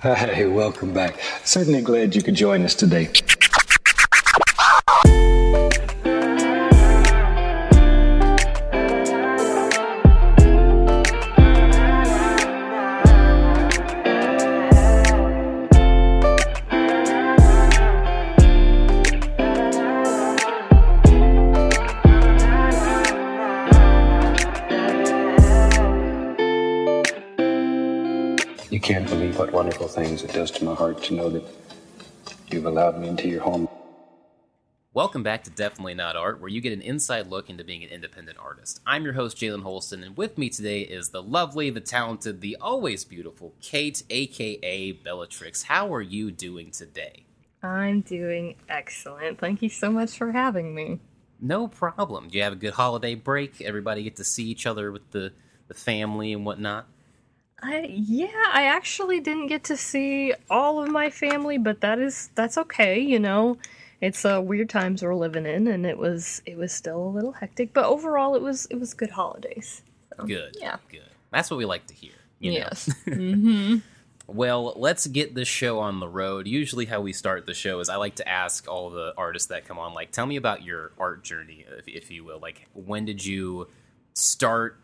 Hey, welcome back. Certainly glad you could join us today. To my heart to know that you've allowed me into your home. Welcome back to Definitely Not Art, where you get an inside look into being an independent artist. I'm your host, Jalen Holston, and with me today is the lovely, the talented, the always beautiful Kate, aka Bellatrix. How are you doing today? I'm doing excellent. Thank you so much for having me. No problem. Do you have a good holiday break? Everybody get to see each other with the, the family and whatnot? I yeah, I actually didn't get to see all of my family, but that is that's okay, you know. It's uh, weird times we're living in, and it was it was still a little hectic, but overall it was it was good holidays. So, Good. Yeah. Good. That's what we like to hear. you know? Yes. mm-hmm. Well, let's get this show on the road. Usually, how we start the show is I like to ask all the artists that come on, like, tell me about your art journey, if, if you will. Like, when did you start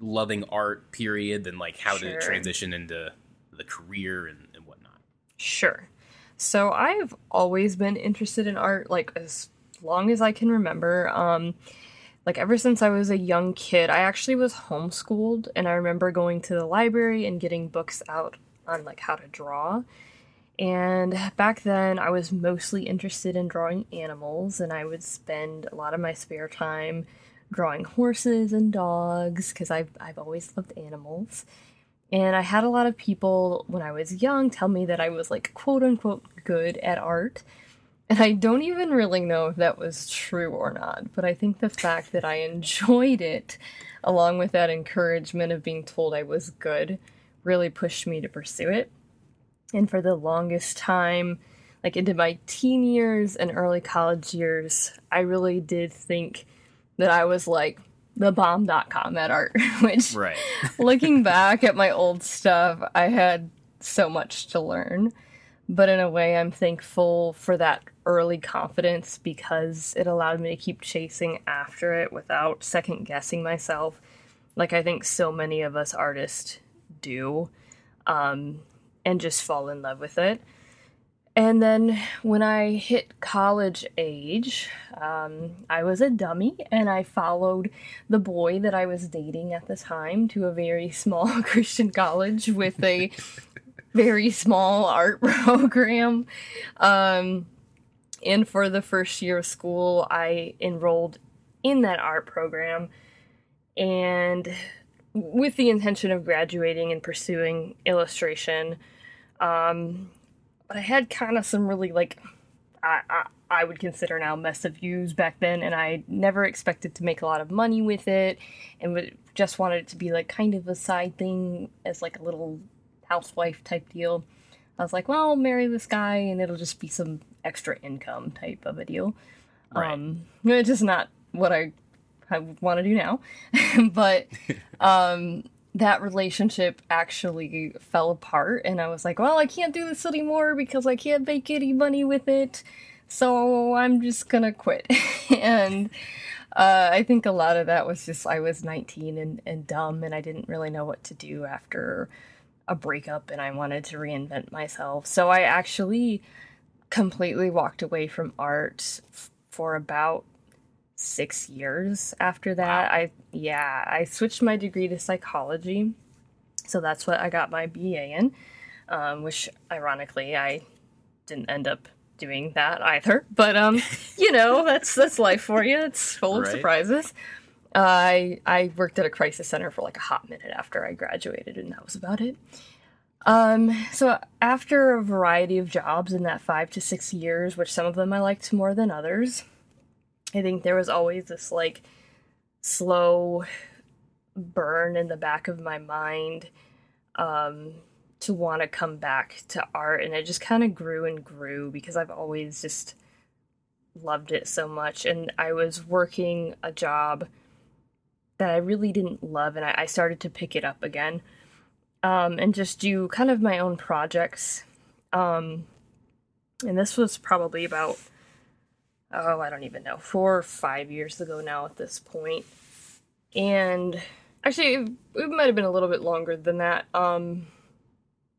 loving art, period? Then, like, how did Sure. it transition into the career and, and whatnot? Sure. So I've always been interested in art, like as long as I can remember. Um, like ever since I was a young kid, I actually was homeschooled, and I remember going to the library and getting books out on like how to draw. And back then, I was mostly interested in drawing animals, and I would spend a lot of my spare time drawing horses and dogs because I've I've always loved animals. And I had a lot of people when I was young tell me that I was like quote unquote good at art. And I don't even really know if that was true or not, but I think the fact that I enjoyed it, along with that encouragement of being told I was good, really pushed me to pursue it. And for the longest time, like into my teen years and early college years, I really did think that I was like the bomb.com at art, which Right. looking back at my old stuff, I had so much to learn. But in a way, I'm thankful for that early confidence because it allowed me to keep chasing after it without second guessing myself, like I think so many of us artists do, um, and just fall in love with it. And then when I hit college age, um, I was a dummy and I followed the boy that I was dating at the time to a very small Christian college with a very small art program. Um, and for the first year of school, I enrolled in that art program and with the intention of graduating and pursuing illustration. Um, but I had kind of some really like I, I I would consider now mess of views back then, and I never expected to make a lot of money with it, and would just wanted it to be like kind of a side thing as like a little housewife type deal. I was like, well, I'll marry this guy, and it'll just be some extra income type of a deal. Right. Um, it's just not what I, I want to do now, but um, that relationship actually fell apart and i was like well i can't do this anymore because i can't make any money with it so i'm just gonna quit. And uh, i think a lot of that was just i was 19 and, and dumb and i didn't really know what to do after a breakup and i wanted to reinvent myself. So i actually completely walked away from art f- for about six years after that. I yeah, I switched my degree to psychology, so that's what I got my BA in. Um, which ironically, I didn't end up doing that either. But um, you know, that's that's life for you. It's full of surprises. Uh, I I worked at a crisis center for like a hot minute after I graduated, and that was about it. Um, so after a variety of jobs in that five to six years, which some of them I liked more than others, I think there was always this like slow burn in the back of my mind um, to want to come back to art, and it just kind of grew and grew because I've always just loved it so much. And I was working a job that I really didn't love, and I, I started to pick it up again. um, and just do kind of my own projects. Um, and this was probably about oh, I don't even know, four or five years ago now at this point. And actually, it, might have been a little bit longer than that, um,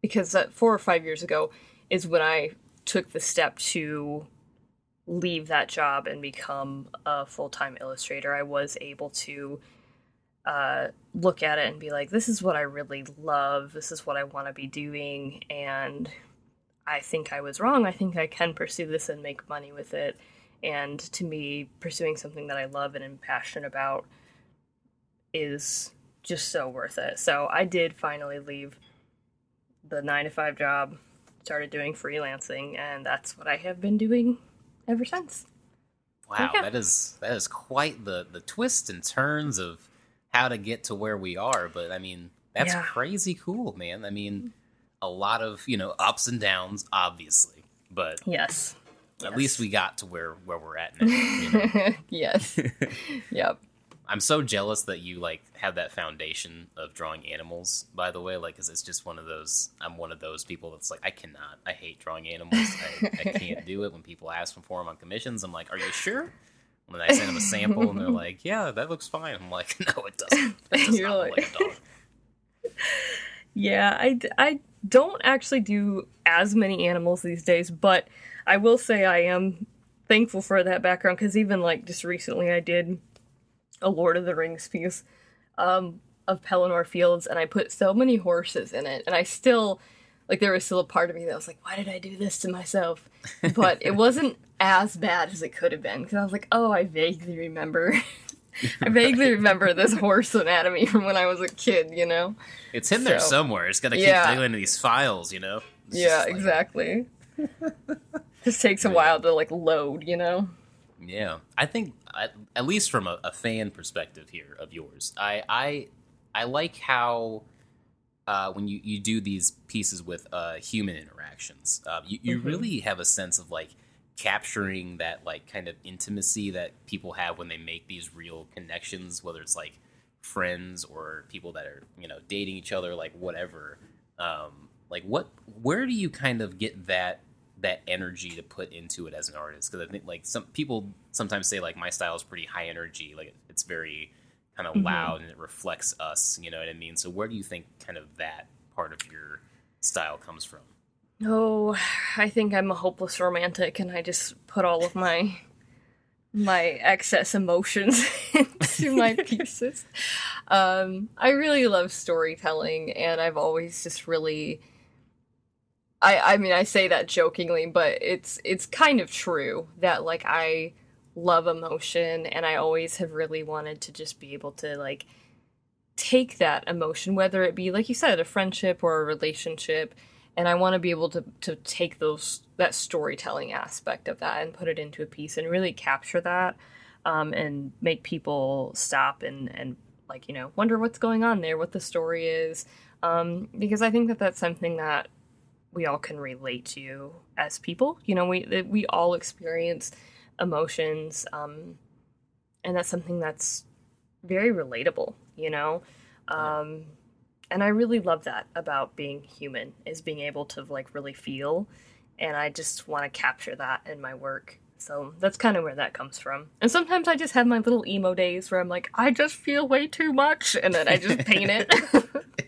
because that four or five years ago is when I took the step to leave that job and become a full time illustrator. I was able to uh, look at it and be like, this is what I really love, this is what I want to be doing, and I think I was wrong. I think I can pursue this and make money with it and to me, pursuing something that I love and am passionate about is just so worth it. So I did finally leave the nine to five job, started doing freelancing, and that's what I have been doing ever since. Wow, yeah. that is that is quite the the twists and turns of how to get to where we are. But I mean, that's yeah. crazy cool, man. I mean, a lot of you know ups and downs, obviously, but yes, at least we got to where where we're at now. You know? yes. yep. I'm so jealous that you like have that foundation of drawing animals. By the way, like, cause it's just one of those. I'm one of those people that's like, I cannot. I hate drawing animals. I, I can't do it. When people ask me for them on commissions, I'm like, Are you sure? When I send them a sample and they're like, Yeah, that looks fine. I'm like, No, it doesn't. It does You're like... like a dog. Yeah, I I don't actually do as many animals these days, but I will say I am thankful for that background because even like just recently I did a Lord of the Rings piece um, of Pelennor Fields and I put so many horses in it and I still like there was still a part of me that was like why did I do this to myself but it wasn't as bad as it could have been because I was like oh I vaguely remember I vaguely remember this horse anatomy from when I was a kid, you know? It's in there somewhere. It's got to keep yeah. digging into these files, you know? It's yeah, like... exactly. just takes a while to like load, you know. Yeah, I think at, at least from a, a, fan perspective here of yours, I I I like how uh, when you you do these pieces with uh, human interactions, uh, you you mm-hmm. really have a sense of like capturing that like kind of intimacy that people have when they make these real connections, whether it's like friends or people that are you know dating each other, like whatever. Um, like what where do you kind of get that that energy to put into it as an artist because I think like some people sometimes say like my style is pretty high energy, like it's very kind of mm-hmm. loud and it reflects us. You know what I mean? So where do you think kind of that part of your style comes from? Oh, I think I'm a hopeless romantic, and I just put all of my my excess emotions into my pieces. Um, I really love storytelling, and I've always just really I I mean I say that jokingly, but it's it's kind of true that like I love emotion and I always have really wanted to just be able to like take that emotion whether it be like you said a friendship or a relationship and I want to be able to to take those that storytelling aspect of that and put it into a piece and really capture that um, and make people stop and and like you know wonder what's going on there, what the story is, um, because I think that that's something that we all can relate to as people. You know, we we all experience emotions, um, and that's something that's very relatable. You know, um, and I really love that about being human is being able to like really feel, and I just want to capture that in my work. So that's kind of where that comes from. And sometimes I just have my little emo days where I'm like, I just feel way too much, and then I just paint it.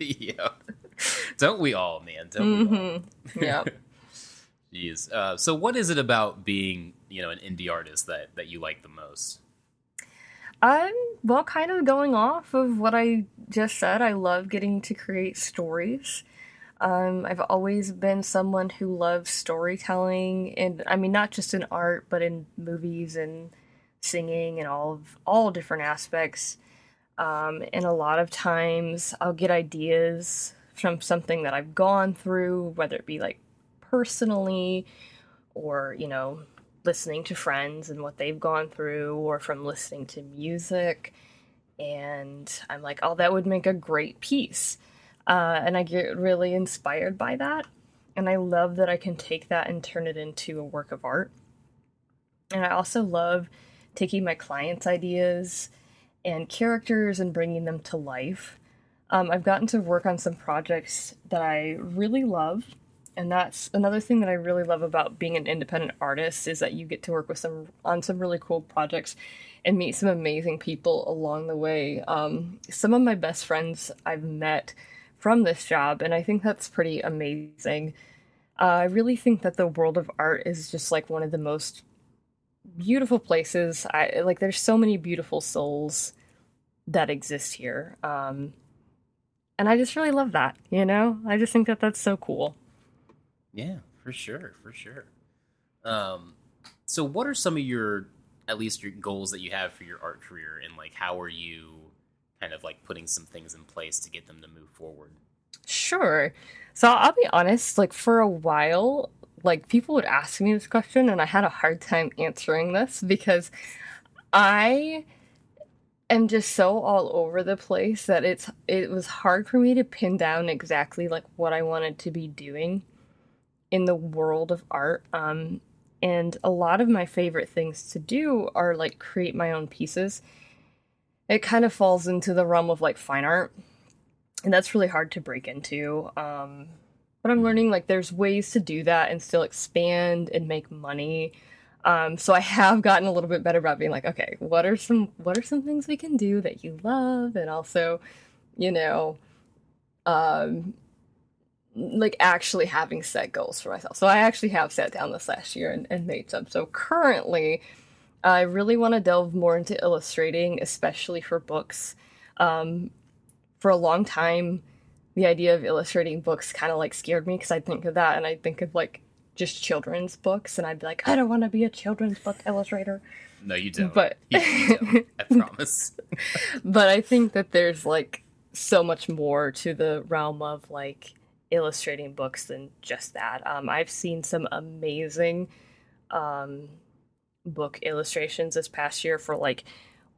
yeah. Don't we all, man? Don't mm-hmm. we all? Yeah. Jeez. Uh, so, what is it about being, you know, an indie artist that that you like the most? I'm well, kind of going off of what I just said. I love getting to create stories. Um, I've always been someone who loves storytelling, and I mean, not just in art, but in movies and singing and all of all different aspects. Um, and a lot of times, I'll get ideas from something that I've gone through, whether it be like personally or, you know, listening to friends and what they've gone through, or from listening to music. And I'm like, oh, that would make a great piece. Uh, and I get really inspired by that. And I love that I can take that and turn it into a work of art. And I also love taking my clients' ideas and characters and bringing them to life Um, I've gotten to work on some projects that I really love, and that's another thing that I really love about being an independent artist is that you get to work with some on some really cool projects and meet some amazing people along the way. Um, some of my best friends I've met from this job, and I think that's pretty amazing. Uh, I really think that the world of art is just like one of the most beautiful places. I like. There's so many beautiful souls that exist here, um, and I just really love that. You know, I just think that that's so cool. Yeah, for sure, for sure. Um, so, what are some of your, at least your goals that you have for your art career, and like how are you kind of like putting some things in place to get them to move forward? Sure. So I'll be honest, like for a while, like people would ask me this question and I had a hard time answering this because I am just so all over the place that it's it was hard for me to pin down exactly like what I wanted to be doing in the world of art. Um and a lot of my favorite things to do are like create my own pieces. It kind of falls into the realm of like fine art. And that's really hard to break into. Um but I'm learning like there's ways to do that and still expand and make money. Um, so I have gotten a little bit better about being like, okay, what are some what are some things we can do that you love, and also, you know, um, like actually having set goals for myself. So I actually have sat down this last year and, and made some. So currently, I really want to delve more into illustrating, especially for books. Um, for a long time, the idea of illustrating books kind of like scared me because I'd think of that and I'd think of like just children's books and I'd be like, I don't want to be a children's book illustrator. No, you don't. But you, you don't, I promise. but I think that there's like so much more to the realm of like illustrating books than just that. Um, I've seen some amazing um, book illustrations this past year for like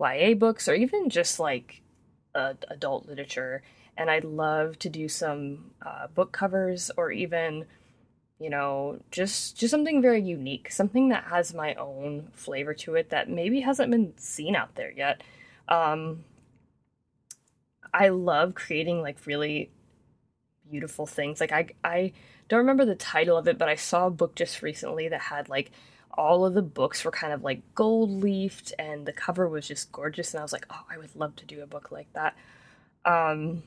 YA books or even just like uh, adult literature and I'd love to do some uh, book covers or even you know just just something very unique something that has my own flavor to it that maybe hasn't been seen out there yet. Um, i love creating like really beautiful things. Like i i don't remember the title of it but i saw a book just recently that had like all of the books were kind of like gold leafed and the cover was just gorgeous and i was like oh i would love to do a book like that. Um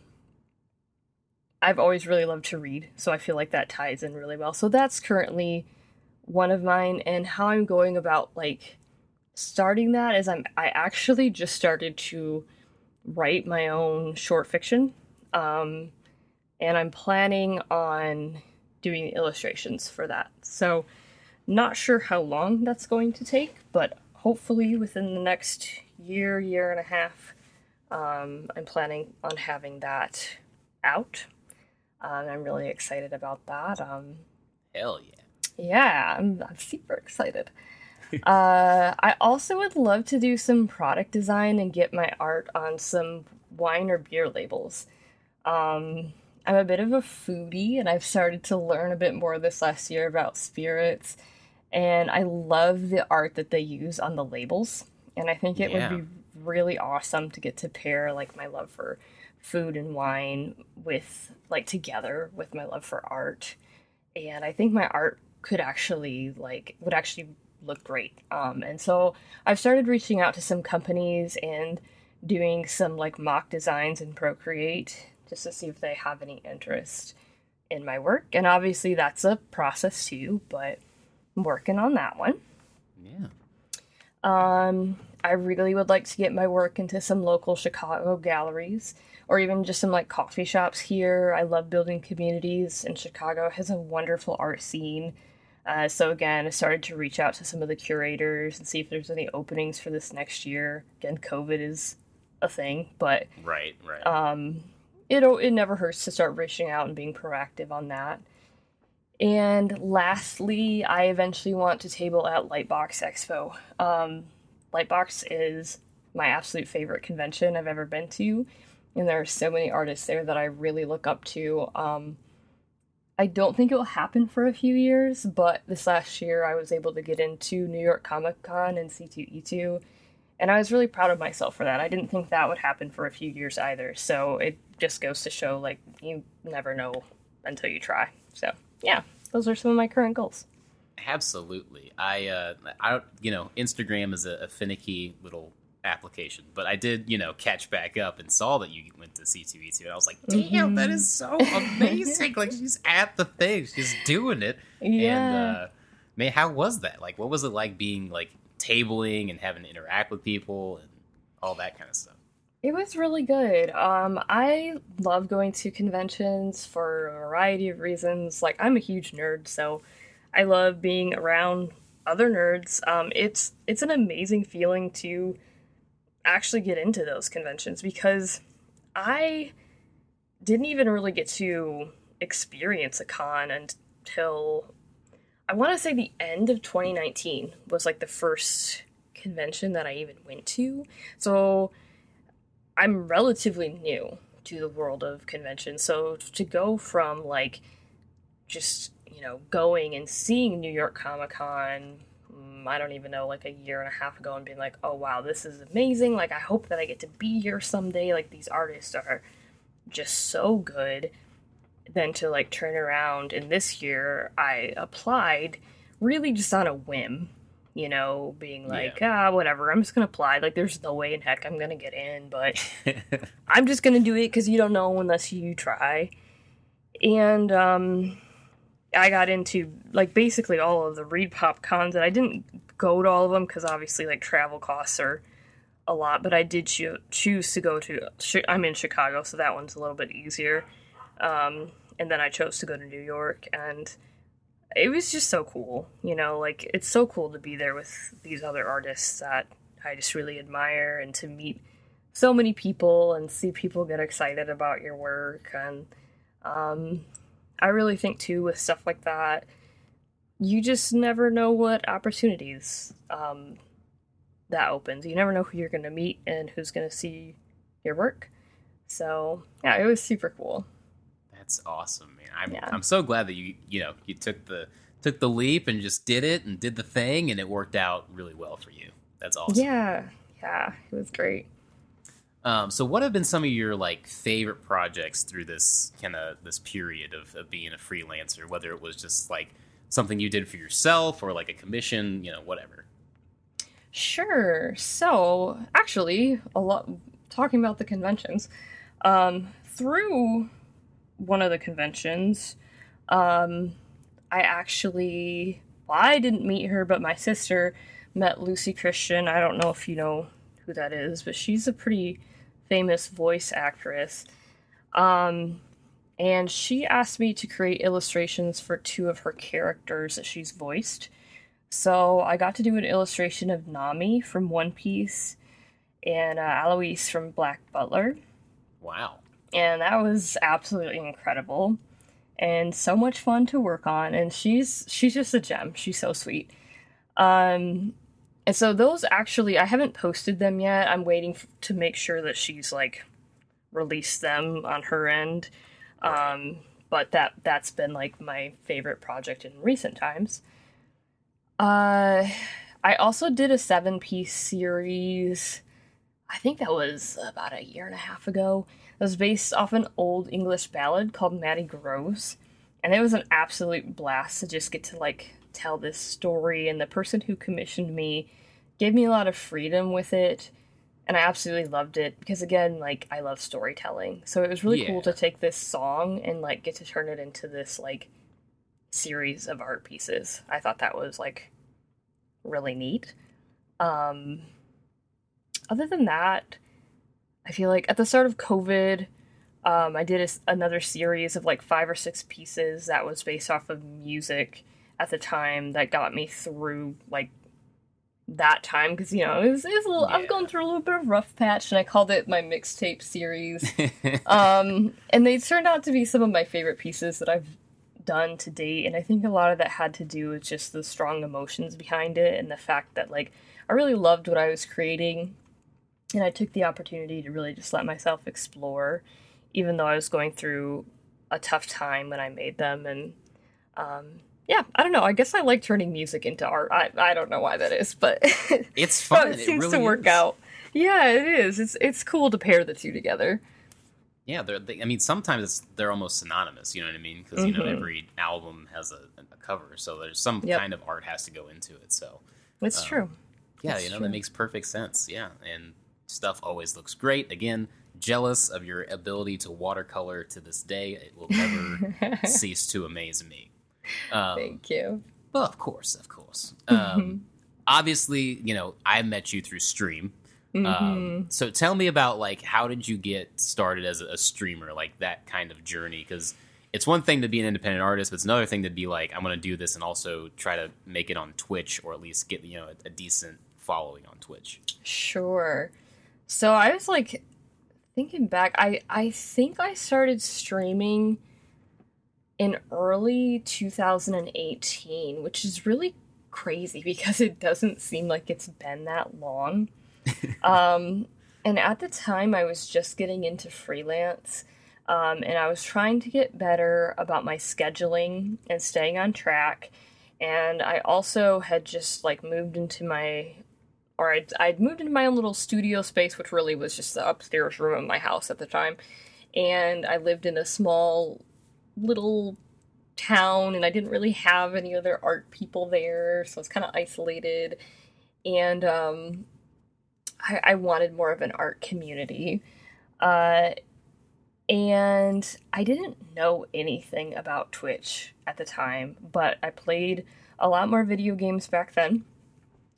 I've always really loved to read, so I feel like that ties in really well. So that's currently one of mine and how I'm going about like starting that is I'm I actually just started to write my own short fiction. Um and I'm planning on doing illustrations for that. So not sure how long that's going to take, but hopefully within the next year, year and a half, um, I'm planning on having that out. Um, I'm really excited about that. Um, Hell yeah. Yeah, I'm, I'm super excited. uh, I also would love to do some product design and get my art on some wine or beer labels. Um, I'm a bit of a foodie, and I've started to learn a bit more this last year about spirits. And I love the art that they use on the labels. And I think it Yeah. would be really awesome to get to pair like my love for food and wine with like together with my love for art. And i think my art could actually like would actually look great. Um and so i've started reaching out to some companies and doing some like mock designs in procreate just to see if they have any interest in my work. And obviously that's a process too but i'm working on that one. Yeah. um, I really would like to get my work into some local Chicago galleries or even just some like coffee shops here. I love building communities, and Chicago has a wonderful art scene. Uh, so again, I started to reach out to some of the curators and see if there's any openings for this next year. Again, COVID is a thing, but Right, right. um, it it never hurts to start reaching out and being proactive on that. And lastly, I eventually want to table at Lightbox Expo. Um, Lightbox is my absolute favorite convention I've ever been to, and there are so many artists there that I really look up to. Um, I don't think it will happen for a few years, but this last year I was able to get into New York Comic Con and C2E2, and I was really proud of myself for that. I didn't think that would happen for a few years either, so it just goes to show like you never know until you try. So yeah, those are some of my current goals. Absolutely. I, uh, I, don't you know, Instagram is a, a, finicky little application, but I did, you know, catch back up and saw that you went to C2E2, and I was like, damn, mm-hmm. that is so amazing. like, she's at the thing, she's doing it. Yeah. And, uh, man, how was that? Like, what was it like being, like, tabling and having to interact with people and all that kind of stuff? It was really good. Um, I love going to conventions for a variety of reasons. Like, I'm a huge nerd, so I love being around other nerds. Um, it's it's an amazing feeling to actually get into those conventions because I didn't even really get to experience a con until I want to say the end of 2019 was like the first convention that I even went to. So I'm relatively new to the world of conventions. So to go from like just you know, going and seeing New York Comic Con, I don't even know, like a year and a half ago, and being like, oh wow, this is amazing. Like, I hope that I get to be here someday. Like, these artists are just so good. Then to like turn around, and this year I applied really just on a whim, you know, being like, yeah. ah, whatever, I'm just gonna apply. Like, there's no way in heck I'm gonna get in, but I'm just gonna do it because you don't know unless you try. And, um, I got into like basically all of the ReedPop cons, and I didn't go to all of them because obviously like travel costs are a lot. But I did cho- choose to go to. I'm in Chicago, so that one's a little bit easier. Um, and then I chose to go to New York, and it was just so cool. You know, like it's so cool to be there with these other artists that I just really admire, and to meet so many people and see people get excited about your work and um, I really think too with stuff like that, you just never know what opportunities um, that opens. You never know who you're going to meet and who's going to see your work. So yeah, it was super cool. That's awesome, man. I'm yeah. I'm so glad that you you know you took the took the leap and just did it and did the thing and it worked out really well for you. That's awesome. Yeah, yeah, it was great. Um, so, what have been some of your like favorite projects through this kind of this period of, of being a freelancer? Whether it was just like something you did for yourself or like a commission, you know, whatever. Sure. So, actually, a lot talking about the conventions. Um, through one of the conventions, um, I actually, well, I didn't meet her, but my sister met Luci Christian. I don't know if you know who that is, but she's a pretty famous voice actress. Um, and she asked me to create illustrations for two of her characters that she's voiced. So I got to do an illustration of Nami from One Piece and uh, Alois from Black Butler. Wow. And that was absolutely incredible and so much fun to work on and she's she's just a gem. She's so sweet. Um and so those actually, I haven't posted them yet. I'm waiting f- to make sure that she's like released them on her end. Um, but that that's been like my favorite project in recent times. Uh, I also did a seven piece series. I think that was about a year and a half ago. It was based off an old English ballad called Matty Groves. and it was an absolute blast to just get to like tell this story, and the person who commissioned me gave me a lot of freedom with it. And I absolutely loved it because, again, like, I love storytelling. So it was really yeah. cool to take this song and, like, get to turn it into this, like, series of art pieces. I thought that was, like, really neat. Um, other than that, I feel like at the start of COVID, um, I did a, another series of like five or six pieces that was based off of music at the time that got me through like that time because you know it was, it was a little yeah. I've gone through a little bit of rough patch and I called it my mixtape series. um, and they turned out to be some of my favorite pieces that I've done to date and I think a lot of that had to do with just the strong emotions behind it and the fact that like I really loved what I was creating and I took the opportunity to really just let myself explore even though I was going through a tough time when I made them and um, yeah, I don't know. I guess I like turning music into art. I, I don't know why that is, but it's fun. it seems really to work is. out. Yeah, it is. It's it's cool to pair the two together. Yeah, they're. They, I mean, sometimes it's, they're almost synonymous. You know what I mean? Because you know Mhm. every album has a, a cover, so there's some Yep. kind of art has to go into it. So It's Um, true. yeah, That's you know true. that makes perfect sense. Yeah, and stuff always looks great. Again, jealous of your ability to watercolor to this day. It will never cease to amaze me. Um, Thank you. well, of course, of course. Mm-hmm. Um, obviously, you know, I met you through Stream. Mhm. Um, so tell me about like how did you get started as a, a streamer, like that kind of journey? Because it's one thing to be an independent artist, but it's another thing to be like, I'm going to do this and also try to make it on Twitch or at least get you know a, a decent following on Twitch. Sure. So I was like thinking back, I I think I started streaming in early 2018, which is really crazy because it doesn't seem like it's been that long. um and at the time I was just getting into freelance. Um, and I was trying to get better about my scheduling and staying on track. And I also had just like moved into my or I'd, I'd moved into my own little studio space, which really was just the upstairs room of my house at the time. And I lived in a small little town, and I didn't really have any other art people there, so I was kind of isolated. And um, I, I wanted more of an art community. Uh, and I didn't know anything about Twitch at the time, but I played a lot more video games back then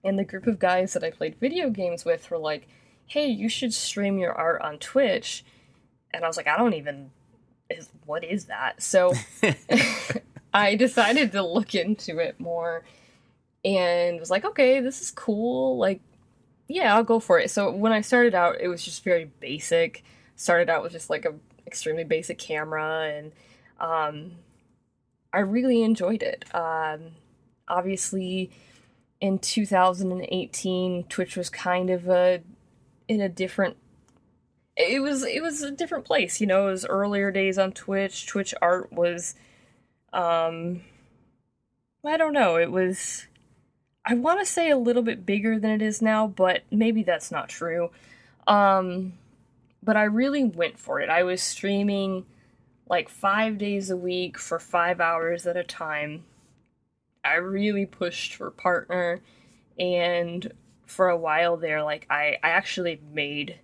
and the group of guys that I played video games with were like, "Hey, you should stream your art on Twitch." And I was like, "I don't even is what is that?" So I decided to look into it more and was like, "Okay, this is cool. Like, yeah, I'll go for it." So when I started out, it was just very basic. Started out with just like a extremely basic camera and um I really enjoyed it. Um obviously in 2018 twitch was kind of a in a different it was it was a different place you know it was earlier days on twitch. Twitch art was um i don't know it was i want to say a little bit bigger than it is now but maybe that's not true. Um but i really went for it. I was streaming like five days a week for five hours at a time. I really pushed for partner and for a while there like I I actually made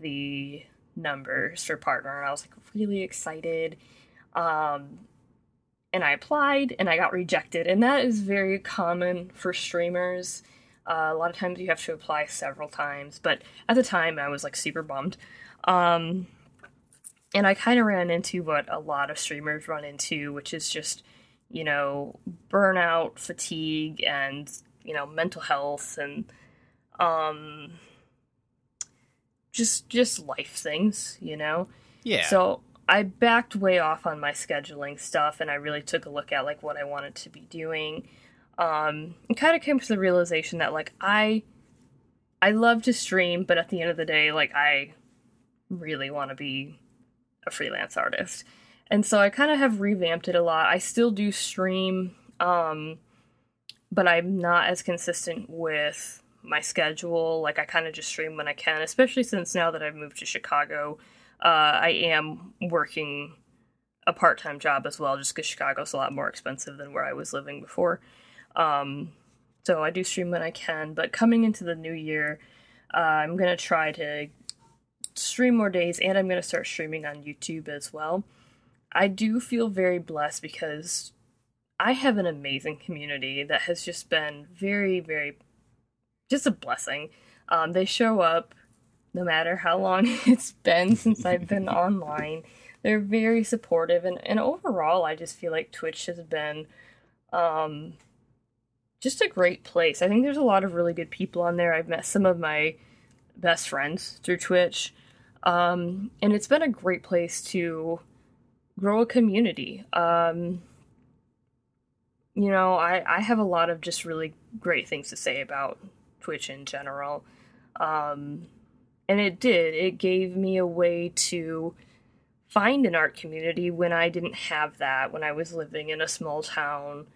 the numbers for partner and I was like really excited um and I applied and I got rejected and that is very common for streamers. Uh, a lot of times you have to apply several times but at the time I was like super bummed. Um and I kind of ran into what a lot of streamers run into which is just you know, burnout, fatigue, and you know, mental health, and um, just just life things, you know. Yeah. So I backed way off on my scheduling stuff, and I really took a look at like what I wanted to be doing. Um, and kind of came to the realization that like I, I love to stream, but at the end of the day, like I really want to be a freelance artist. And so I kind of have revamped it a lot. I still do stream, um, but I'm not as consistent with my schedule. Like I kind of just stream when I can, especially since now that I've moved to Chicago, uh, I am working a part time job as well, just because Chicago's a lot more expensive than where I was living before. Um, so I do stream when I can, but coming into the new year, uh, I'm gonna try to stream more days, and I'm gonna start streaming on YouTube as well. I do feel very blessed because I have an amazing community that has just been very, very, just a blessing. Um, they show up no matter how long it's been since I've been online. They're very supportive, and, and overall, I just feel like Twitch has been um, just a great place. I think there's a lot of really good people on there. I've met some of my best friends through Twitch, um, and it's been a great place to grow a community. Um, you know, I, I have a lot of just really great things to say about Twitch in general. Um, and it did. It gave me a way to find an art community when I didn't have that, when I was living in a small town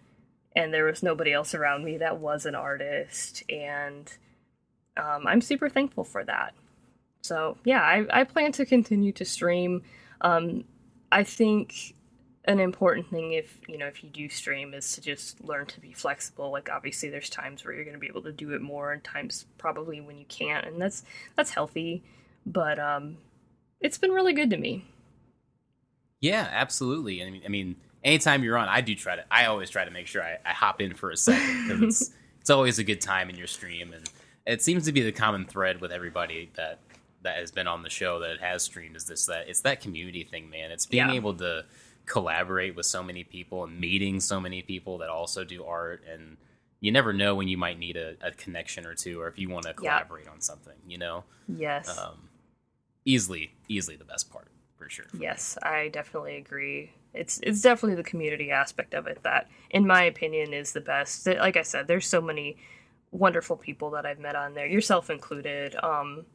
and there was nobody else around me that was an artist. And um, I'm super thankful for that. So yeah, I, I plan to continue to stream. Um, I think an important thing if you know if you do stream is to just learn to be flexible. Like obviously there's times where you're going to be able to do it more and times probably when you can't and that's that's healthy. But um it's been really good to me. Yeah absolutely. I mean i mean anytime you're on i do try to i always try to make sure i, I hop in for a second because it's, it's always a good time in your stream and it seems to be the common thread with everybody that that has been on the show that has streamed is this that it's that community thing man. It's being Yeah. able to collaborate with so many people and meeting so many people that also do art and you never know when you might need a, a connection or two or if you want to collaborate on something you know? Yes. Um, easily easily the best part for sure yes i definitely agree. It's it's definitely the community aspect of it that in my opinion is the best. Like i said there's so many wonderful people that i've met on there yourself included um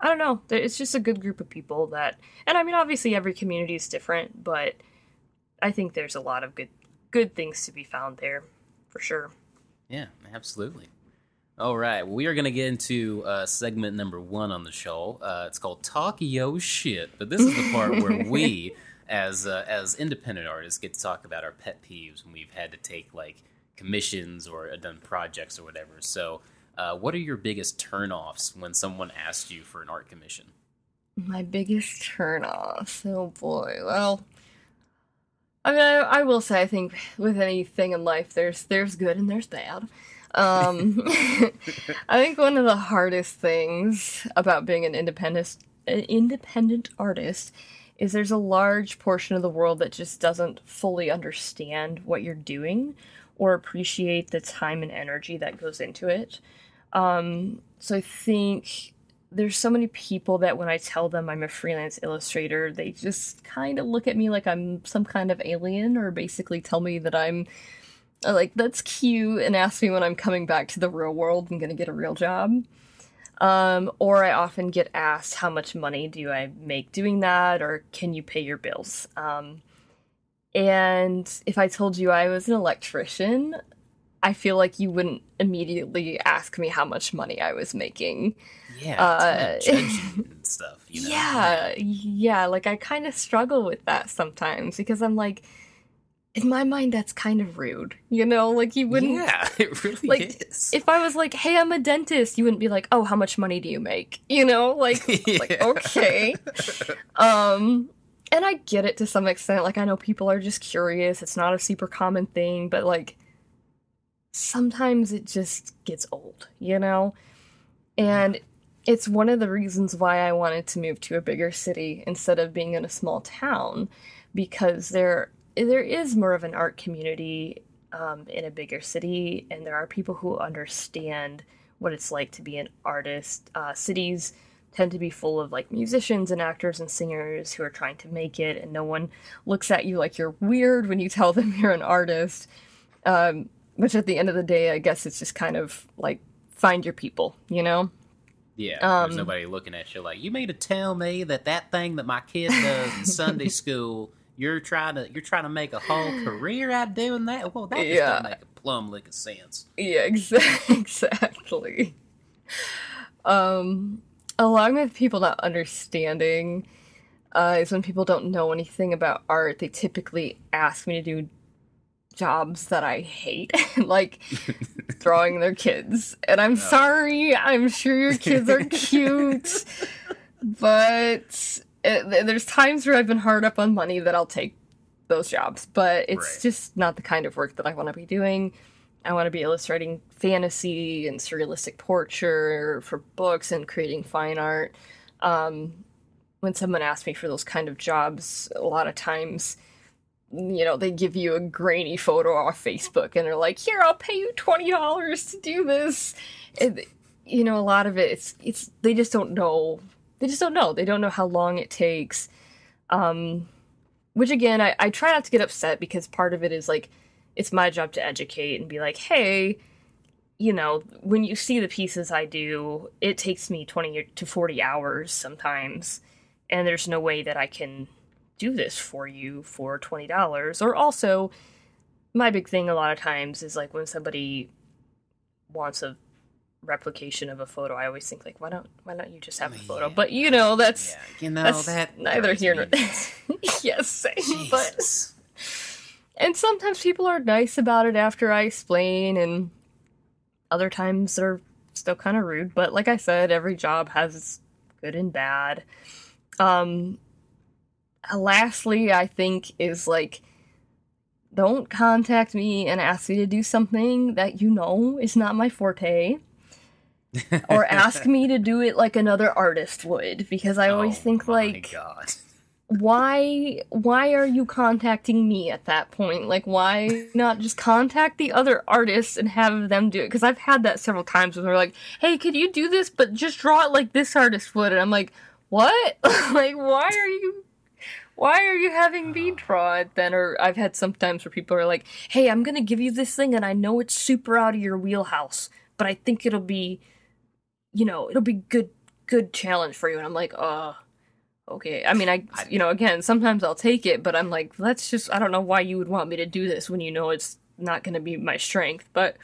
i don't know. It's just a good group of people that and i mean obviously every community is different but i think there's a lot of good good things to be found there for sure Yeah, absolutely. All right, we are going to get into uh, segment number one on the show. Uh, it's called "Talk Yo Shit," but this is the part where we, as uh, as independent artists, get to talk about our pet peeves when we've had to take like commissions or uh, done projects or whatever. So, uh, what are your biggest turnoffs when someone asks you for an art commission? My biggest turnoff. Oh boy. Well, I mean, I, I will say, I think with anything in life, there's there's good and there's bad. Um, I think one of the hardest things about being an independent an independent artist is there's a large portion of the world that just doesn't fully understand what you're doing or appreciate the time and energy that goes into it. Um, so I think there's so many people that when I tell them I'm a freelance illustrator, they just kind of look at me like I'm some kind of alien or basically tell me that I'm uh, like, that's cute, and ask me when I'm coming back to the real world and gonna get a real job. Um, or I often get asked, how much money do I make doing that, or can you pay your bills? Um, and if I told you I was an electrician, I feel like you wouldn't immediately ask me how much money I was making. Yeah, Uh, it's kinda judgy and stuff. You know? Yeah, yeah, like I kind of struggle with that sometimes because I'm like, in my mind, that's kind of rude, you know? Like, you wouldn't. yeah, it really Like, is. If I was like, hey, I'm a dentist, you wouldn't be like, oh, how much money do you make? You know? Like, like okay. Um, and I get it to some extent. Like, I know people are just curious. It's not a super common thing, but like, sometimes it just gets old, you know? And it's one of the reasons why I wanted to move to a bigger city instead of being in a small town because there there is more of an art community um, in a bigger city, and there are people who understand what it's like to be an artist. Uh, cities tend to be full of like musicians and actors and singers who are trying to make it, and no one looks at you like you're weird when you tell them you're an artist. Um, which at the end of the day, I guess it's just kind of like find your people, you know? Yeah, Um, there's nobody looking at you like you mean to tell me that that thing that my kid does in Sunday school, you're trying to you're trying to make a whole career out of doing that? Well, that just Yeah. doesn't make a plum lick of sense. Yeah, exa- exactly. Um, along with people not understanding, uh, is when people don't know anything about art, they typically ask me to do jobs that I hate, like drawing their kids. And I'm sorry, I'm sure your kids are cute, but it, there's times where I've been hard up on money that I'll take those jobs, but it's Right. just not the kind of work that I want to be doing. I want to be illustrating fantasy and surrealistic portraiture for books and creating fine art. Um, when someone asks me for those kind of jobs, a lot of times, you know, they give you a grainy photo off Facebook and they're like, "Here, I'll pay you twenty dollars to do this." And, you know, a lot of it, it's it's they just don't know. They just don't know. They don't know how long it takes. Um, which again, I, I try not to get upset because part of it is like it's my job to educate and be like, hey, you know, when you see the pieces I do, it takes me 20 to 40 hours sometimes, and there's no way that I can do this for you for $20. Or also, my big thing a lot of times is like when somebody wants a replication of a photo, I always think like, why don't why don't you just have a photo? Yeah. But you know, that's Yeah, you know that's that neither here nor nuts. yes, same. But and sometimes people are nice about it after I explain, and other times they're still kind of rude. But like I said, every job has good and bad. Um, Uh, lastly, I think is like, don't contact me and ask me to do something that you know is not my forte. or ask me to do it like another artist would because I always Oh think like God. why why are you contacting me at that point like why not just contact the other artists and have them do it because i've had that several times when they're like hey could you do this but just draw it like this artist would and i'm like what like why are you why are you having me draw it then or i've had sometimes where people are like hey i'm gonna give you this thing and i know it's super out of your wheelhouse but i think it'll be you know it'll be good good challenge for you and i'm like uh okay i mean i you know again sometimes i'll take it but i'm like let's just i don't know why you would want me to do this when you know it's not going to be my strength but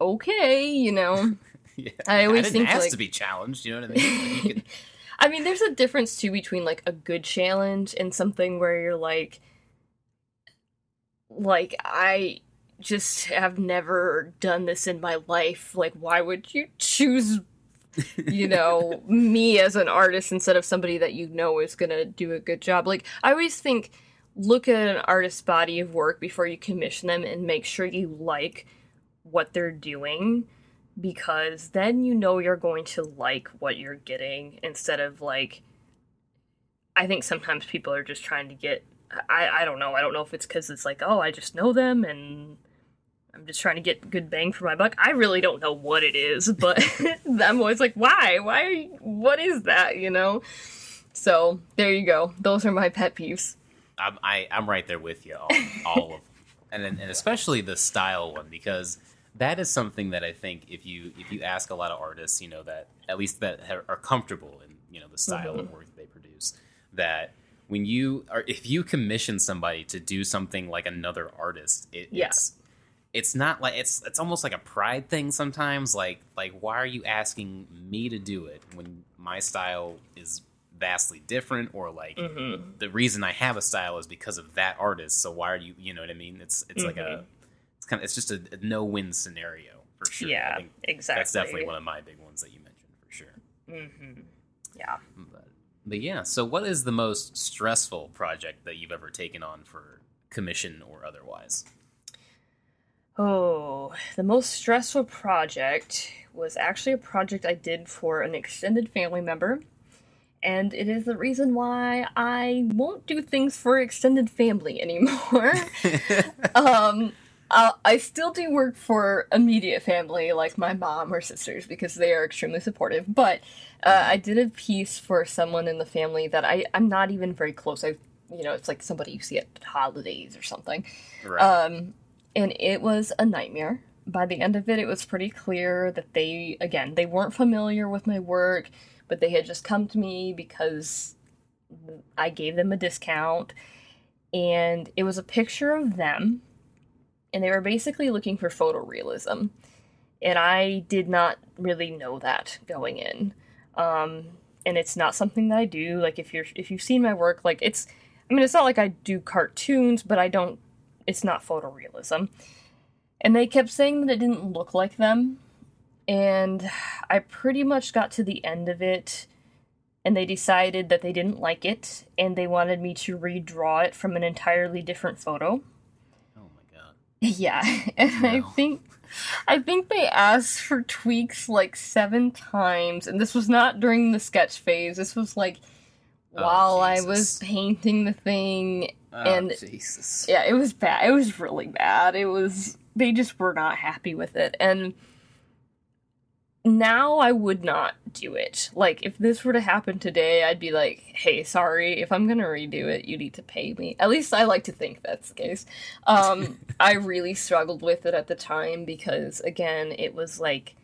okay you know Yeah. I always didn't think, ask like- to be challenged. You know what I mean? Like, I mean, there's a difference too between like a good challenge and something where you're like, like I just have never done this in my life. Like, why would you choose, you know, me as an artist instead of somebody that you know is gonna do a good job? Like, I always think, look at an artist's body of work before you commission them and make sure you like what they're doing because then you know you're going to like what you're getting instead of like I think sometimes people are just trying to get I I don't know. I don't know if it's cuz it's like, "Oh, I just know them and I'm just trying to get good bang for my buck." I really don't know what it is, but I'm always like, "Why? Why you, what is that, you know?" So, there you go. Those are my pet peeves. I'm, I, I'm right there with you, all, all of them, and and especially the style one because that is something that I think if you if you ask a lot of artists, you know that at least that are comfortable in you know the style Mm-hmm. of work they produce, that when you are if you commission somebody to do something like another artist, it, Yeah. it's it's not like it's it's almost like a pride thing sometimes. Like like why are you asking me to do it when my style is vastly different or like Mm-hmm. the reason I have a style is because of that artist. So why are you? You know what I mean? It's it's like a it's kind of it's just a, a no win scenario for sure. Yeah, exactly. That's definitely one of my big ones that you mentioned for sure. Mm-hmm. Yeah. But, but yeah, so what is the most stressful project that you've ever taken on for commission or otherwise? Oh, the most stressful project was actually a project I did for an extended family member. And it is the reason why I won't do things for extended family anymore. um, i I still do work for immediate family, like my mom or sisters, because they are extremely supportive. But uh, I did a piece for someone in the family that I, I'm not even very close. I, you know, it's like somebody you see at holidays or something Right. um, and it was a nightmare. By the end of it, it was pretty clear that they, again, they weren't familiar with my work, but they had just come to me because I gave them a discount. And it was a picture of them, and they were basically looking for photorealism. And I did not really know that going in. Um, and it's not something that I do. Like if you're if you've seen my work, like it's I mean it's not like I do cartoons, but I don't it's not photorealism. And they kept saying that it didn't look like them. And I pretty much got to the end of it and they decided that they didn't like it and they wanted me to redraw it from an entirely different photo. Yeah, and I think I think they asked for tweaks like seven times, and this was not during the sketch phase. This was like Oh, while I was painting the thing. Oh, And- Jesus. Yeah, it was bad. It was really bad. It was they just were not happy with it, and now I would not do it. Like if this were to happen today, I'd be like, "Hey, sorry. If I'm gonna redo it, you need to pay me." At least I like to think that's the case. Um, I really struggled with it at the time because, again, it was like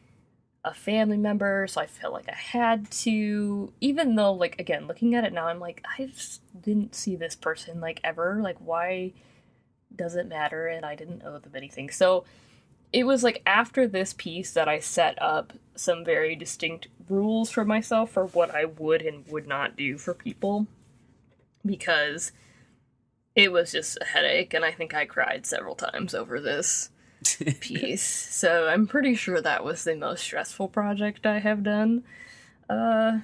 a family member, so I felt like I had to. Even though, like, again, looking at it now, I'm like, I just didn't see this person like ever. Like, why does it matter? And I didn't owe them anything. So it was like after this piece that I set up some very distinct rules for myself for what I would and would not do for people because it was just a headache and I think I cried several times over this piece. so I'm pretty sure that was the most stressful project I have done. Uh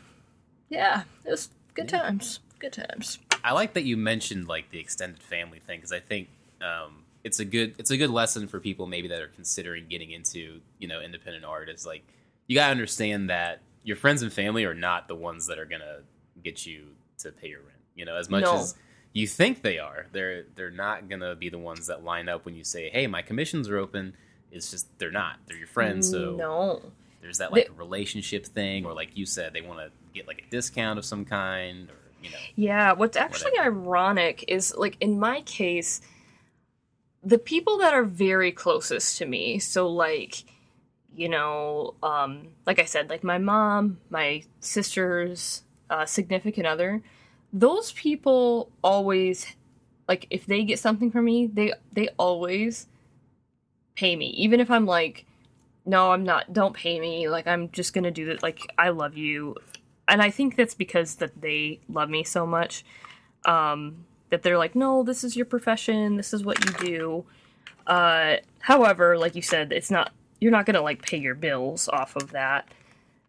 yeah, it was good times. Good times. I like that you mentioned like the extended family thing because I think um, it's a good it's a good lesson for people maybe that are considering getting into you know independent art. Is like you gotta understand that your friends and family are not the ones that are gonna get you to pay your rent. You know, as much No. as you think they are, they're they're not gonna be the ones that line up when you say, "Hey, my commissions are open." It's just they're not. They're your friends, so no. there's that like They- relationship thing, or like you said, they want to get like a discount of some kind, or you know. Yeah, what's actually ironic is like in my case, the people that are very closest to me, so like, you know, um, like I said, like my mom, my sisters, uh, significant other, those people always like if they get something from me, they they always pay me, even if I'm like, no, I'm not. Don't pay me. Like I'm just gonna do it. Like I love you and I think that's because that they love me so much um, that they're like, no, this is your profession, this is what you do. Uh, however, like you said, it's not you're not gonna like pay your bills off of that.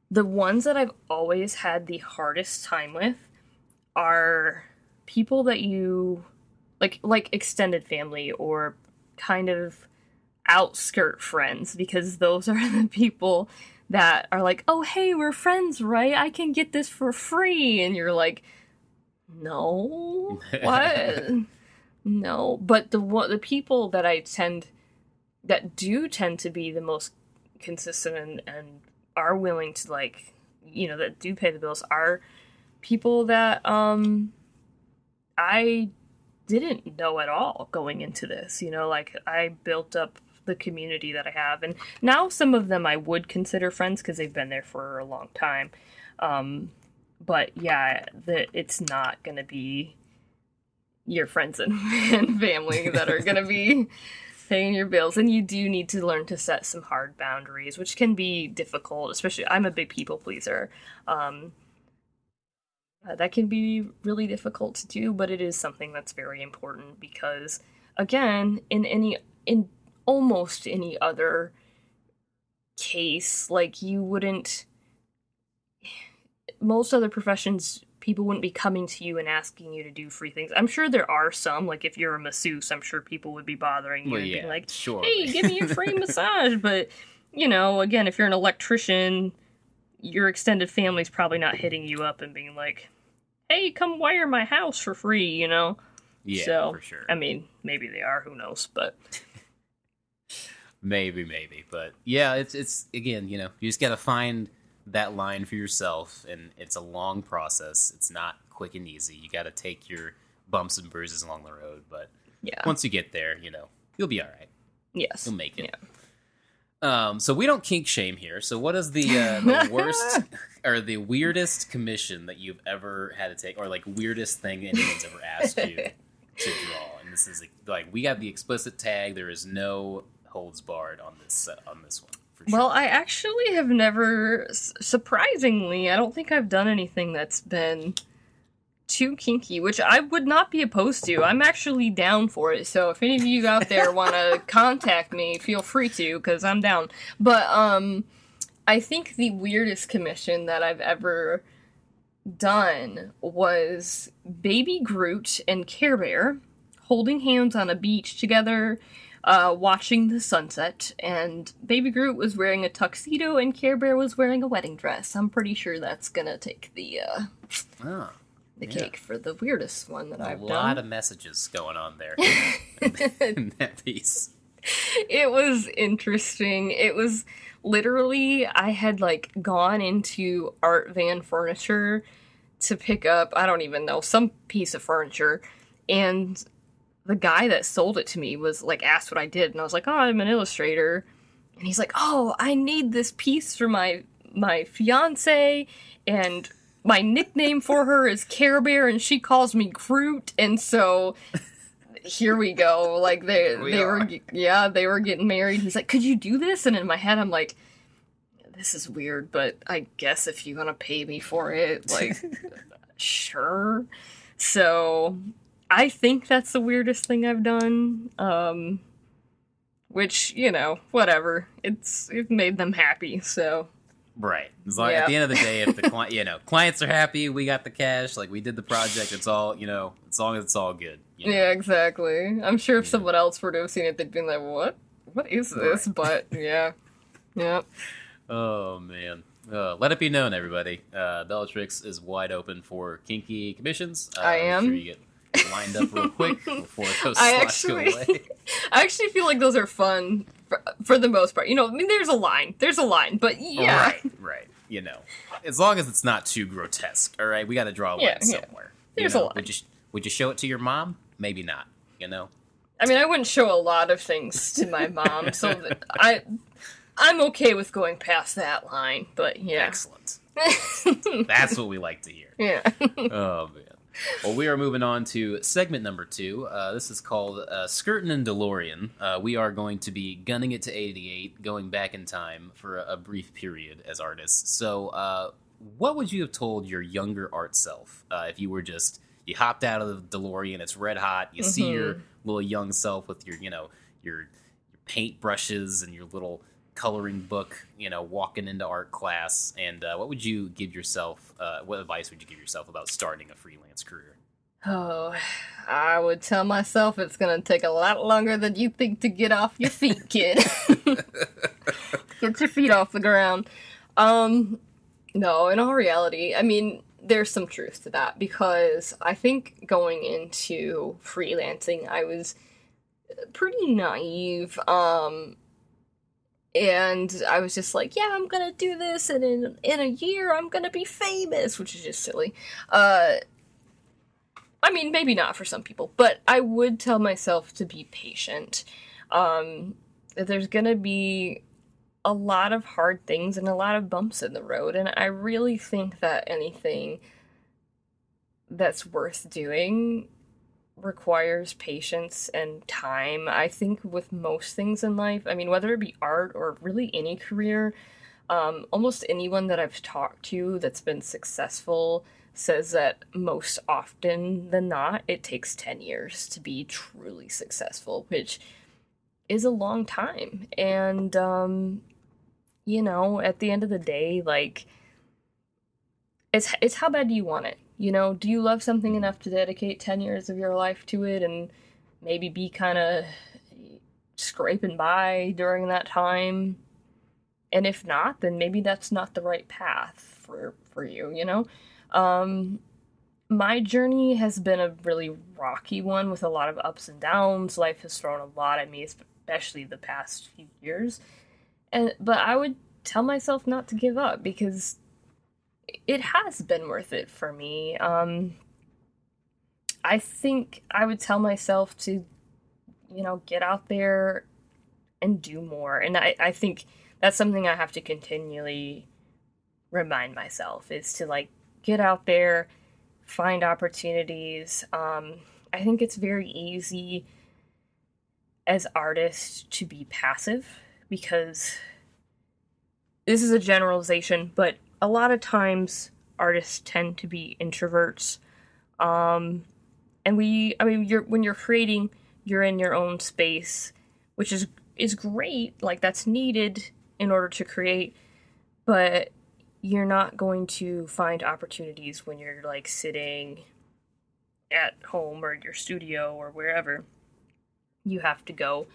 The ones that I've always had the hardest time with are people that you like like extended family or kind of outskirt friends because those are the people that are like, "Oh, hey, we're friends, right? I can get this for free." And you're like, "No. What?" no. But the one the people that I tend that do tend to be the most consistent and, and are willing to like, you know, that do pay the bills are people that um I didn't know at all going into this. You know, like I built up the community that I have, and now some of them I would consider friends because they've been there for a long time. Um, but yeah, the, it's not going to be your friends and, and family that are going to be paying your bills, and you do need to learn to set some hard boundaries, which can be difficult. Especially, I'm a big people pleaser. Um, uh, that can be really difficult to do, but it is something that's very important because, again, in any in almost any other case, like you wouldn't. Most other professions, people wouldn't be coming to you and asking you to do free things. I'm sure there are some, like if you're a masseuse, I'm sure people would be bothering you Well, and yeah, being like, sure. "Hey, give me a free massage." But you know, again, if you're an electrician, your extended family's probably not hitting you up and being like, "Hey, come wire my house for free," you know. Yeah, so, for sure. I mean, maybe they are. Who knows? But Maybe, maybe, but yeah, it's it's again, you know, you just got to find that line for yourself, and it's a long process. It's not quick and easy. You got to take your bumps and bruises along the road, but yeah, once you get there, you know, you'll be all right. yes, You'll make it. Yeah. Um, so we don't kink shame here. So what is the uh, the worst or the weirdest commission that you've ever had to take, or like weirdest thing anyone's ever asked you to draw? And this is like, like we got the explicit tag. There is no holds barred on this uh, on this one. For sure. Well, I actually have never, surprisingly, I don't think I've done anything that's been too kinky, which I would not be opposed to. I'm actually down for it. So if any of you out there want to contact me, feel free to, because I'm down. But um, I think the weirdest commission that I've ever done was Baby Groot and Care Bear holding hands on a beach together, uh, watching the sunset. And Baby Groot was wearing a tuxedo, and Care Bear was wearing a wedding dress. I'm pretty sure that's gonna take the uh, Oh, the Yeah. cake for the weirdest one that a I've done. A lot of messages going on there in that piece. it was interesting. It was literally I had like gone into Art Van Furniture to pick up I don't even know some piece of furniture and the guy that sold it to me was like asked what I did and I was like, "Oh, I'm an illustrator." And he's like, "Oh, I need this piece for my my fiance and my nickname for her is Care Bear and she calls me Groot." And so here we go. Like they we they are. were yeah, they were getting married. He's like, "Could you do this?" And in my head I'm like, this is weird, but I guess if you want to pay me for it, like sure. So, I think that's the weirdest thing I've done. Um which, you know, whatever. It's it made them happy. So, Right. As long, Yeah. At the end of the day, if the client, you know, clients are happy, we got the cash, like we did the project. It's all, you know, as long as it's all good. you know? yeah, exactly. I'm sure if someone else were to have seen it, they'd be like, "What? What is this?" But yeah, yeah. Oh man. Uh, let it be known, everybody. Uh, Bellatrix is wide open for kinky commissions. Uh, I I'm am. sure you get lined up real quick before those I actually- away. I actually feel like those are fun for, for the most part. You know, I mean, there's a line, there's a line, but yeah, Right, right. You know, as long as it's not too grotesque. All right, we got to draw a line Yeah, yeah. somewhere. You There's a line. Would you would you show it to your mom? Maybe not. You know. I mean, I wouldn't show a lot of things to my mom, so I, I'm okay with going past that line. But yeah, Excellent. That's what we like to hear. yeah. Oh man. Well, we are moving on to segment number two. Uh, this is called uh, Skirtin' and DeLorean. Uh, we are going to be gunning it to 88, going back in time for a, a brief period as artists. So, uh, what would you have told your younger art self uh, if you were just you hopped out of the DeLorean, it's red hot, you see your little young self with your you know your your paint brushes and your little coloring book, you know, walking into art class, and uh, what would you give yourself? Uh, what advice would you give yourself about starting a freelance career? Oh, I would tell myself it's gonna take a lot longer than you think to get off your feet, kid. get your feet off the ground. Um, no, in all reality, I mean, there's some truth to that because I think going into freelancing, I was pretty naive. Um, and I was just like, yeah, I'm gonna do this, and in in a year, I'm gonna be famous, which is just silly. Uh, I mean, maybe not for some people, but I would tell myself to be patient. Um, there's gonna be a lot of hard things and a lot of bumps in the road, and I really think that anything that's worth doing requires patience and time. I think with most things in life, I mean, whether it be art or really any career, um, almost anyone that I've talked to that's been successful says that most often than not, it takes 10 years to be truly successful, which is a long time. And, um, you know, at the end of the day, like, it's, it's how bad do you want it? You know, do you love something enough to dedicate 10 years of your life to it and maybe be kind of scraping by during that time? And if not, then maybe that's not the right path for for you, you know? Um my journey has been a really rocky one with a lot of ups and downs. Life has thrown a lot at me, especially the past few years. And but I would tell myself not to give up because it has been worth it for me. Um, I think I would tell myself to, you know, get out there and do more. And I, I think that's something I have to continually remind myself is to like get out there, find opportunities. Um, I think it's very easy as artists to be passive because this is a generalization, but a lot of times artists tend to be introverts. Um, and we, I mean, you're when you're creating, you're in your own space, which is is great. Like that's needed in order to create, but you're not going to find opportunities when you're like sitting at home or your studio or wherever. You have to go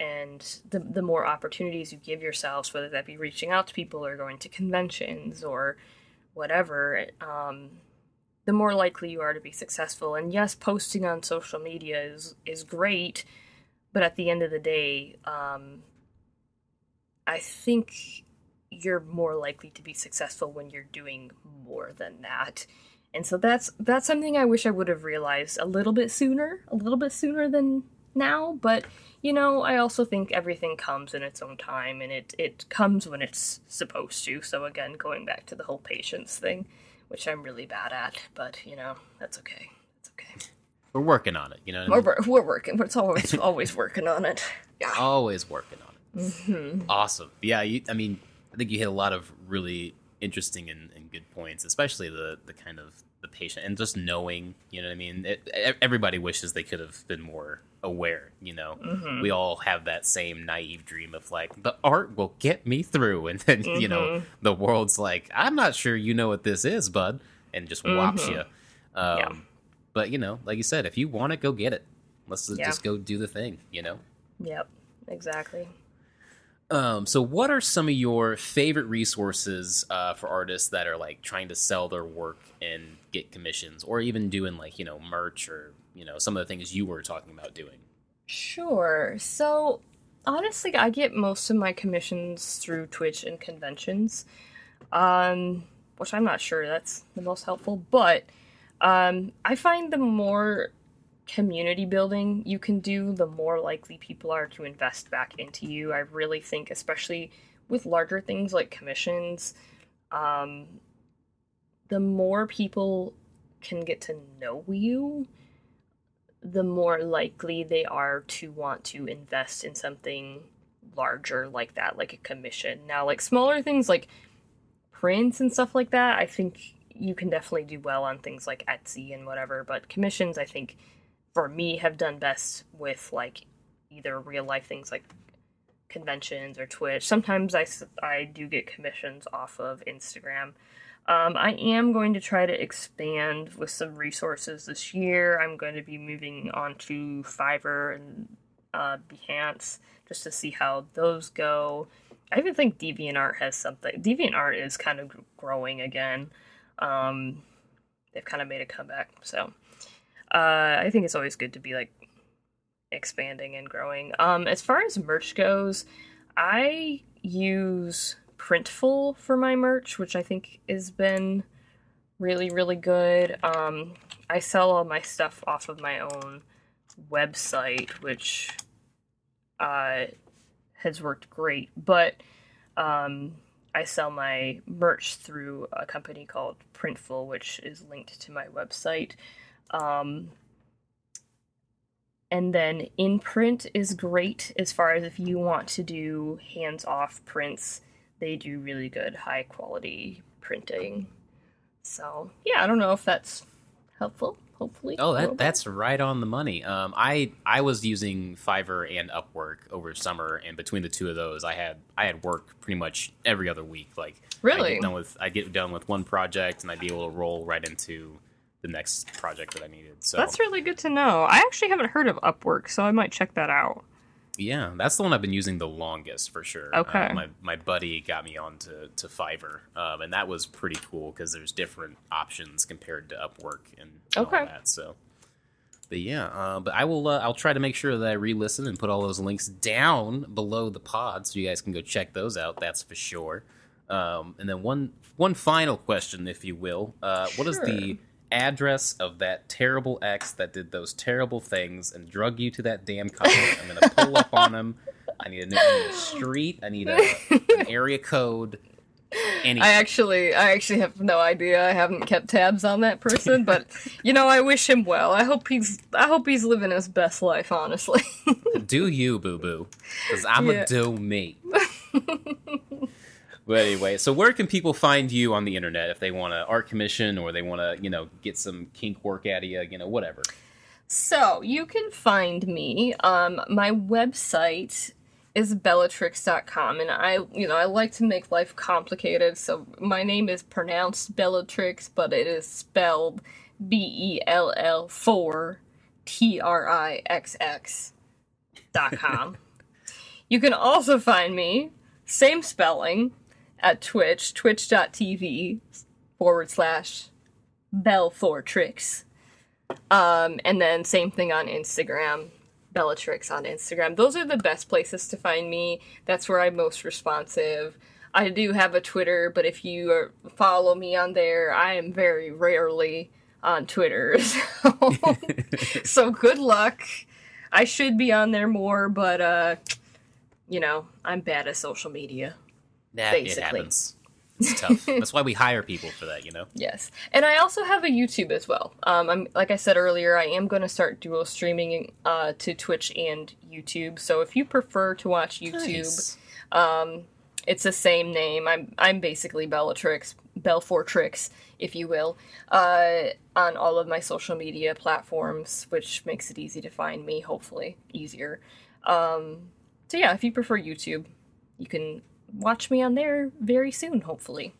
and the the more opportunities you give yourselves, whether that be reaching out to people or going to conventions or whatever, um, the more likely you are to be successful. And yes, posting on social media is is great, but at the end of the day, um, I think you're more likely to be successful when you're doing more than that. And so that's that's something I wish I would have realized a little bit sooner, a little bit sooner than now, but you know, I also think everything comes in its own time and it it comes when it's supposed to. So again, going back to the whole patience thing, which I'm really bad at, but you know, that's okay. That's okay. we're working on it. You know, I mean? We're, we're working, it's always always working on it. Yeah. always working on it. Mm-hmm. Awesome. Yeah, you, I mean, I think you hit a lot of really interesting and, and good points, especially the the kind of patient and just knowing. You know what I mean? It, everybody wishes they could have been more aware. You know, mm-hmm. we all have that same naive dream of like the art will get me through, and then you know mm-hmm. the world's like, I'm not sure you know what this is, bud, and just whops mm-hmm. you. Um, Yeah. But you know, like you said, if you want it, go get it. Let's Yeah. just go do the thing. You know. Yep. Exactly. Um, so, what are some of your favorite resources uh, for artists that are like trying to sell their work and get commissions, or even doing like you know merch or you know some of the things you were talking about doing? Sure. So, honestly, I get most of my commissions through Twitch and conventions, um, which I'm not sure that's the most helpful, but um, I find the more community building you can do, the more likely people are to invest back into you. I really think, especially with larger things like commissions, um, the more people can get to know you, the more likely they are to want to invest in something larger like that, like a commission. Now, like smaller things like prints and stuff like that, I think you can definitely do well on things like Etsy and whatever, but commissions, I think, for me, have done best with like either real life things like conventions or Twitch. Sometimes I, I do get commissions off of Instagram. Um, I am going to try to expand with some resources this year. I'm going to be moving on to Fiverr and uh, Behance just to see how those go. I even think DeviantArt has something. DeviantArt is kind of growing again. Um, they've kind of made a comeback, so uh, I think it's always good to be like expanding and growing. Um, as far as merch goes, I use Printful for my merch, which I think has been really, really good. Um, I sell all my stuff off of my own website, which uh, has worked great. But um, I sell my merch through a company called Printful, which is linked to my website. Um, and then INPRNT is great as far as if you want to do hands off prints, they do really good high quality printing. So, yeah, I don't know if that's helpful, hopefully. Oh, that that's right on the money. Um, I I was using Fiverr and Upwork over summer, and between the two of those, I had I had work pretty much every other week. Like I Really? get done with I get done with one project, and I'd be able to roll right into the next project that I needed. So That's really good to know. I actually haven't heard of Upwork, so I might check that out. Yeah, that's the one I've been using the longest for sure. Okay. Uh, my my buddy got me on to, to Fiverr, um, and that was pretty cool because there's different options compared to Upwork and all Okay. that. So, but yeah, uh, but I will. Uh, I'll try to make sure that I re-listen and put all those links down below the pod so you guys can go check those out. That's for sure. Um, and then one one final question, if you will. Uh, What is the address of that terrible ex that did those terrible things and drug you to that damn college? I'm gonna pull up on him. I need a, I need a street. I need a, an area code. Anything. I actually, I actually have no idea. I haven't kept tabs on that person, but you know, I wish him well. I hope he's, I hope he's living his best life. Honestly, do you, boo boo? Because I'm Yeah. a do me. but anyway, so where can people find you on the internet if they want to art commission or they want to, you know, get some kink work out of you, you know, whatever. so you can find me. Um, my website is bellatrix.com and I, you know, I like to make life complicated. So my name is pronounced Bellatrix, but it is spelled B E L L 4 T R I X X dot com. you can also find me, same spelling, at Twitch, twitch.tv forward slash Bell4trixx. Um, and then same thing on Instagram, Bellatrix on Instagram. Those are the best places to find me. That's where I'm most responsive. I do have a Twitter, but if you are, follow me on there, I am very rarely on Twitter. So, so good luck. I should be on there more, but uh, you know, I'm bad at social media. That it happens. It's tough. That's why we hire people for that, you know. Yes, and I also have a YouTube as well. Um, I'm like I said earlier, I am going to start dual streaming uh, to Twitch and YouTube. So if you prefer to watch YouTube, Nice. it's the same name. I'm I'm basically Bellatrix, Belfortrix, if you will, uh, on all of my social media platforms, which makes it easy to find me. Hopefully, easier. Um, so yeah, if you prefer YouTube, you can watch me on there very soon. Hopefully.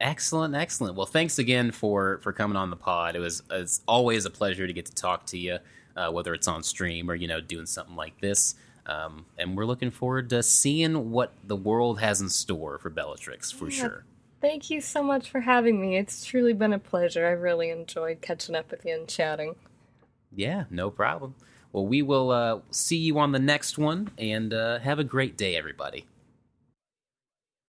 Excellent, excellent. Well, thanks again for for coming on the pod. It was it's always a pleasure to get to talk to you, uh, whether it's on stream or you know doing something like this. Um, and we're looking forward to seeing what the world has in store for Bellatrix for sure. Thank you so much for having me. It's truly been a pleasure. I really enjoyed catching up with you and chatting. Yeah, no problem. Well, we will uh, see you on the next one, and uh, have a great day, everybody.